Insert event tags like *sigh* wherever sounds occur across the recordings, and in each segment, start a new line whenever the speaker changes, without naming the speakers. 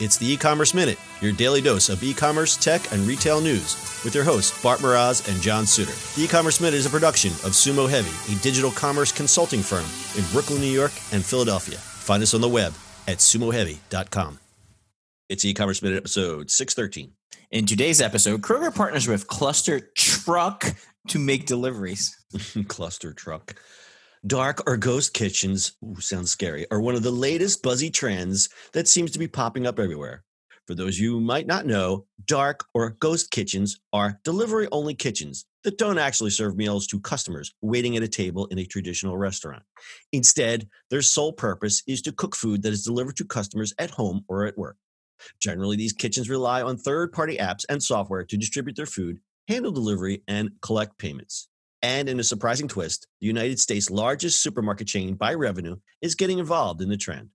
It's the e-commerce minute, your daily dose of e-commerce, tech, and retail news with your hosts Bart Mroz and John Suter. The e-commerce minute is a production of Sumo Heavy, a digital commerce consulting firm in Brooklyn, New York, and Philadelphia. Find us on the web at sumoheavy.com. It's e-commerce minute episode 613.
In today's episode, Kroger partners with Cluster Truck to make deliveries. *laughs*
Cluster truck. Dark or ghost kitchens, ooh, sounds scary, are one of the latest buzzy trends that seems to be popping up everywhere. For those you might not know, dark or ghost kitchens are delivery only kitchens that don't actually serve meals to customers waiting at a table in a traditional restaurant. Instead, their sole purpose is to cook food that is delivered to customers at home or at work. Generally, these kitchens rely on third party apps and software to distribute their food, handle delivery, and collect payments. And in a surprising twist, the United States' largest supermarket chain by revenue is getting involved in the trend.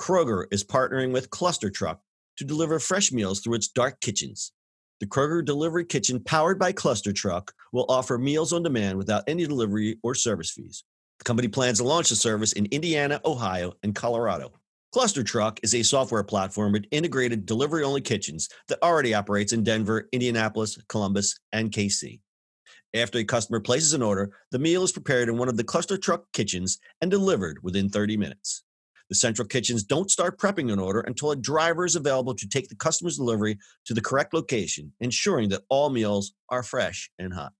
Kroger is partnering with ClusterTruck to deliver fresh meals through its dark kitchens. The Kroger Delivery Kitchen, powered by ClusterTruck, will offer meals on demand without any delivery or service fees. The company plans to launch the service in Indiana, Ohio, and Colorado. ClusterTruck is a software platform with integrated delivery only kitchens that already operates in Denver, Indianapolis, Columbus, and KC. After a customer places an order, the meal is prepared in one of the cluster truck kitchens and delivered within 30 minutes. The central kitchens don't start prepping an order until a driver is available to take the customer's delivery to the correct location, ensuring that all meals are fresh and hot.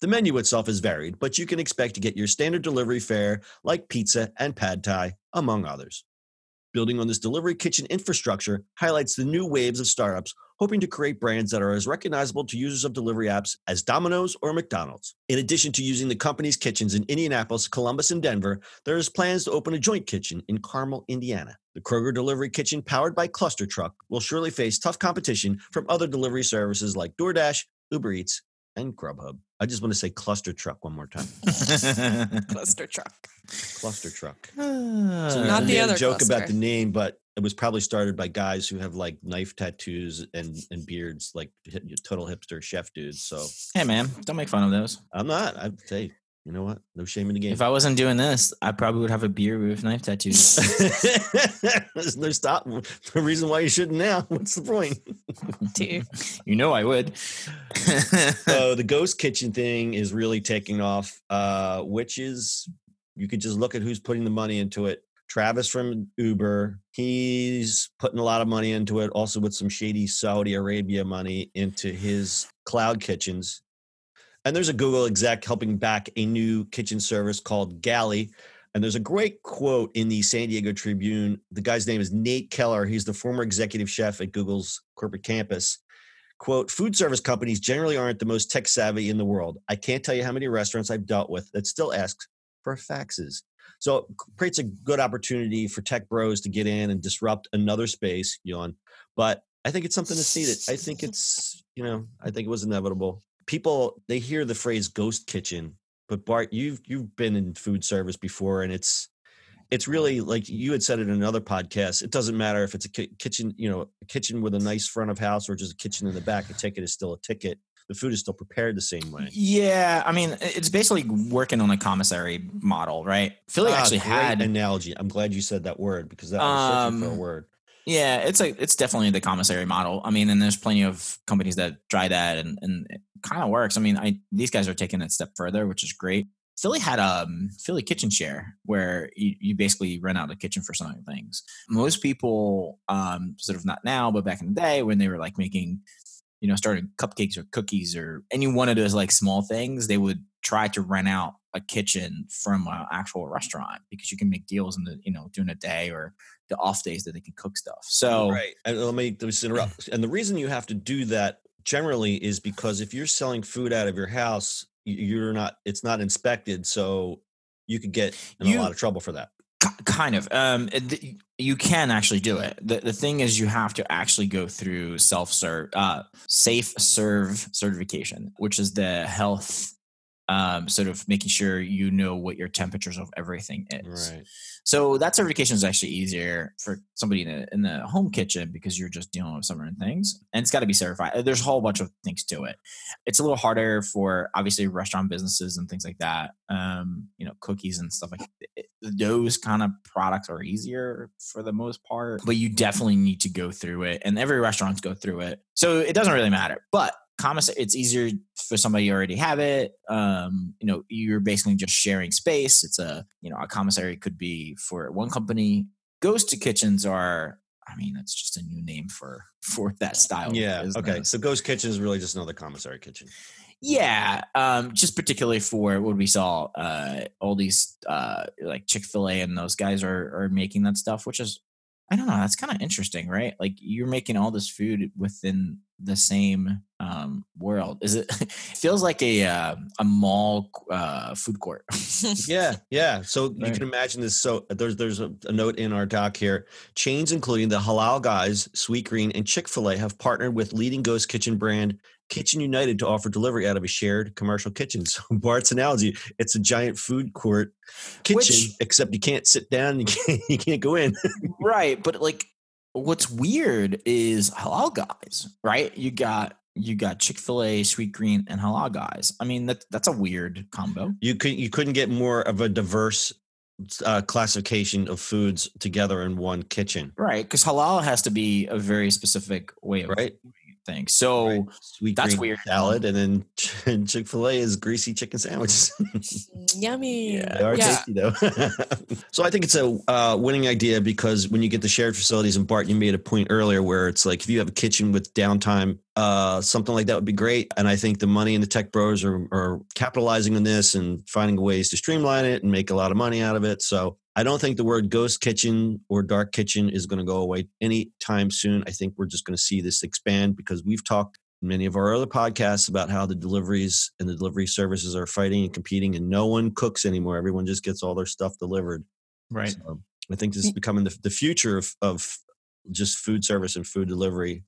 The menu itself is varied, but you can expect to get your standard delivery fare like pizza and pad thai, among others. Building on this delivery kitchen infrastructure highlights the new waves of startups hoping to create brands that are as recognizable to users of delivery apps as Domino's or McDonald's. In addition to using the company's kitchens in Indianapolis, Columbus, and Denver, there is plans to open a joint kitchen in Carmel, Indiana. The Kroger delivery kitchen, powered by ClusterTruck, will surely face tough competition from other delivery services like DoorDash, Uber Eats, and Grubhub. I just want to say ClusterTruck one more time. *laughs*
cluster truck.
ClusterTruck. *sighs*
So
Not the other
a joke about the name, but it was probably started by guys who have like knife tattoos and and beards, like total hipster chef dudes. So
Hey man, don't make fun of those.
I'm not. I'd say, you know what? No shame in the game.
If I wasn't doing this, I probably would have a beard with knife tattoos. *laughs*
There's no stop. The reason why you shouldn't now. *laughs* What's the point?
Too. *laughs*
you know I would.
so the ghost kitchen thing is really taking off, uh, which is you could just look at who's putting the money into it. Travis from Uber, he's putting a lot of money into it, also with some shady Saudi Arabia money into his cloud kitchens. And there's a Google exec helping back a new kitchen service called Galley. And there's a great quote in the San Diego Tribune. The guy's name is Nate Keller. He's the former executive chef at Google's corporate campus quote food service companies generally aren't the most tech savvy in the world i can't tell you how many restaurants i've dealt with that still ask for faxes so it creates a good opportunity for tech bros to get in and disrupt another space yawn but i think it's something that's needed i think it's you know i think it was inevitable people they hear the phrase ghost kitchen but bart you've you've been in food service before and it's it's really like you had said it in another podcast. It doesn't matter if it's a ki- kitchen, you know, a kitchen with a nice front of house or just a kitchen in the back. A ticket is still a ticket. The food is still prepared the same way.
yeah, I mean, it's basically working on a commissary model, right? Philly
Ah,
actually had
analogy. I'm glad you said that word because that was searching for a
Um,
word.
Yeah, it's a it's definitely the commissary model. I mean, and there's plenty of companies that try that, and and it kind of works. I mean, I these guys are taking it a step further, which is great. Philly had a um, Philly kitchen share where you, you basically rent out a kitchen for some things. Most people, um, sort of not now, but back in the day when they were like making, you know, starting cupcakes or cookies or any one of those like small things, they would try to rent out a kitchen from an actual restaurant because you can make deals in the you know during a day or the off days that they can cook stuff. So
right. And let me just interrupt. *clears throat* And the reason you have to do that generally is because if you're selling food out of your house, you're not. It's not inspected, so you could get in
You-
a lot of trouble for that.
Ki- kind of um you can actually do it. The, the thing is you have to actually go through self serve uh safe serve certification which is the health um, sort of making sure you know what your temperatures of everything is.
Right.
So that certification is actually easier for somebody in, a, in the home kitchen because you're just dealing with certain things, and it's got to be certified. There's a whole bunch of things to it. It's a little harder for obviously restaurant businesses and things like that. Um, you know, cookies and stuff like that. those kind of products are easier for the most part, but you definitely need to go through it, and every restaurant's go through it. So it doesn't really matter, but commissary it's easier for somebody you already have it um you know you're basically just sharing space it's a you know a commissary could be for one company ghost kitchens are i mean that's just a new name for *laughs* for that style
Yeah. Okay. So Ghost Kitchen is really just another commissary kitchen.
yeah um just particularly for what we saw uh all these uh like chick-fil-a and those guys are are making that stuff which is i don't know that's kind of interesting right like you're making all this food within the same um world is it *laughs* it feels like a uh, a mall uh food court
Yeah, yeah. So *laughs* you can imagine this. So there's there's a, a note in our doc here. Chains including the Halal Guys, Sweetgreen, and Chick Fil A have partnered with leading ghost kitchen brand Kitchen United to offer delivery out of a shared commercial kitchen. *laughs* So Bart's analogy, it's a giant food court kitchen,
Which-
except you can't sit down, you can't you can't go in.
right but like what's weird is halal guys right? You got you got chick-fil-a sweet green and halal guys. I mean that that's a weird combo.
You could you couldn't get more of a diverse uh, classification of foods together in one kitchen,
right because halal has to be a very specific way of
right?
Doing things so
Right. Sweet
that's weird.
salad, and then *laughs* Chick Fil A is greasy chicken sandwiches.
Yummy.
Yeah.
They are
Yeah.
tasty though. *laughs* so I think it's a uh, winning idea because when you get the shared facilities, and Bart, you made a point earlier where it's like if you have a kitchen with downtime, uh, something like that would be great. And I think the money and the tech bros are, are capitalizing on this and finding ways to streamline it and make a lot of money out of it. So I don't think the word ghost kitchen or dark kitchen is going to go away anytime soon. I think we're just going to see this expand because we've talked in many of our other podcasts about how the deliveries and the delivery services are fighting and competing and no one cooks anymore. Everyone just gets all their stuff delivered.
right
So I think this is becoming the, the future of, of just food service and food delivery.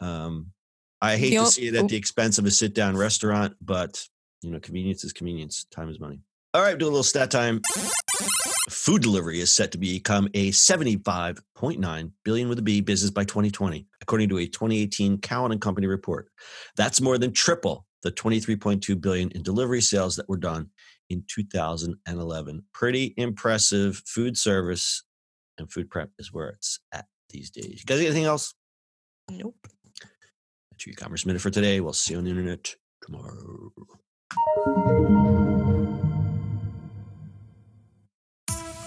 Um, I hate
The
to see it at the expense of a sit down restaurant, but you know, convenience is convenience. Time is money. All right, do a little stat time. Food delivery is set to become a 75.9 billion with a B business by 2020, according to a 2018 Cowen and Company report. That's more than triple the 23.2 billion in delivery sales that were done in 2011. Pretty impressive food service and food prep is where it's at these days. You guys, anything else?
Nope.
That's your e-commerce minute for today. We'll see you on the internet tomorrow.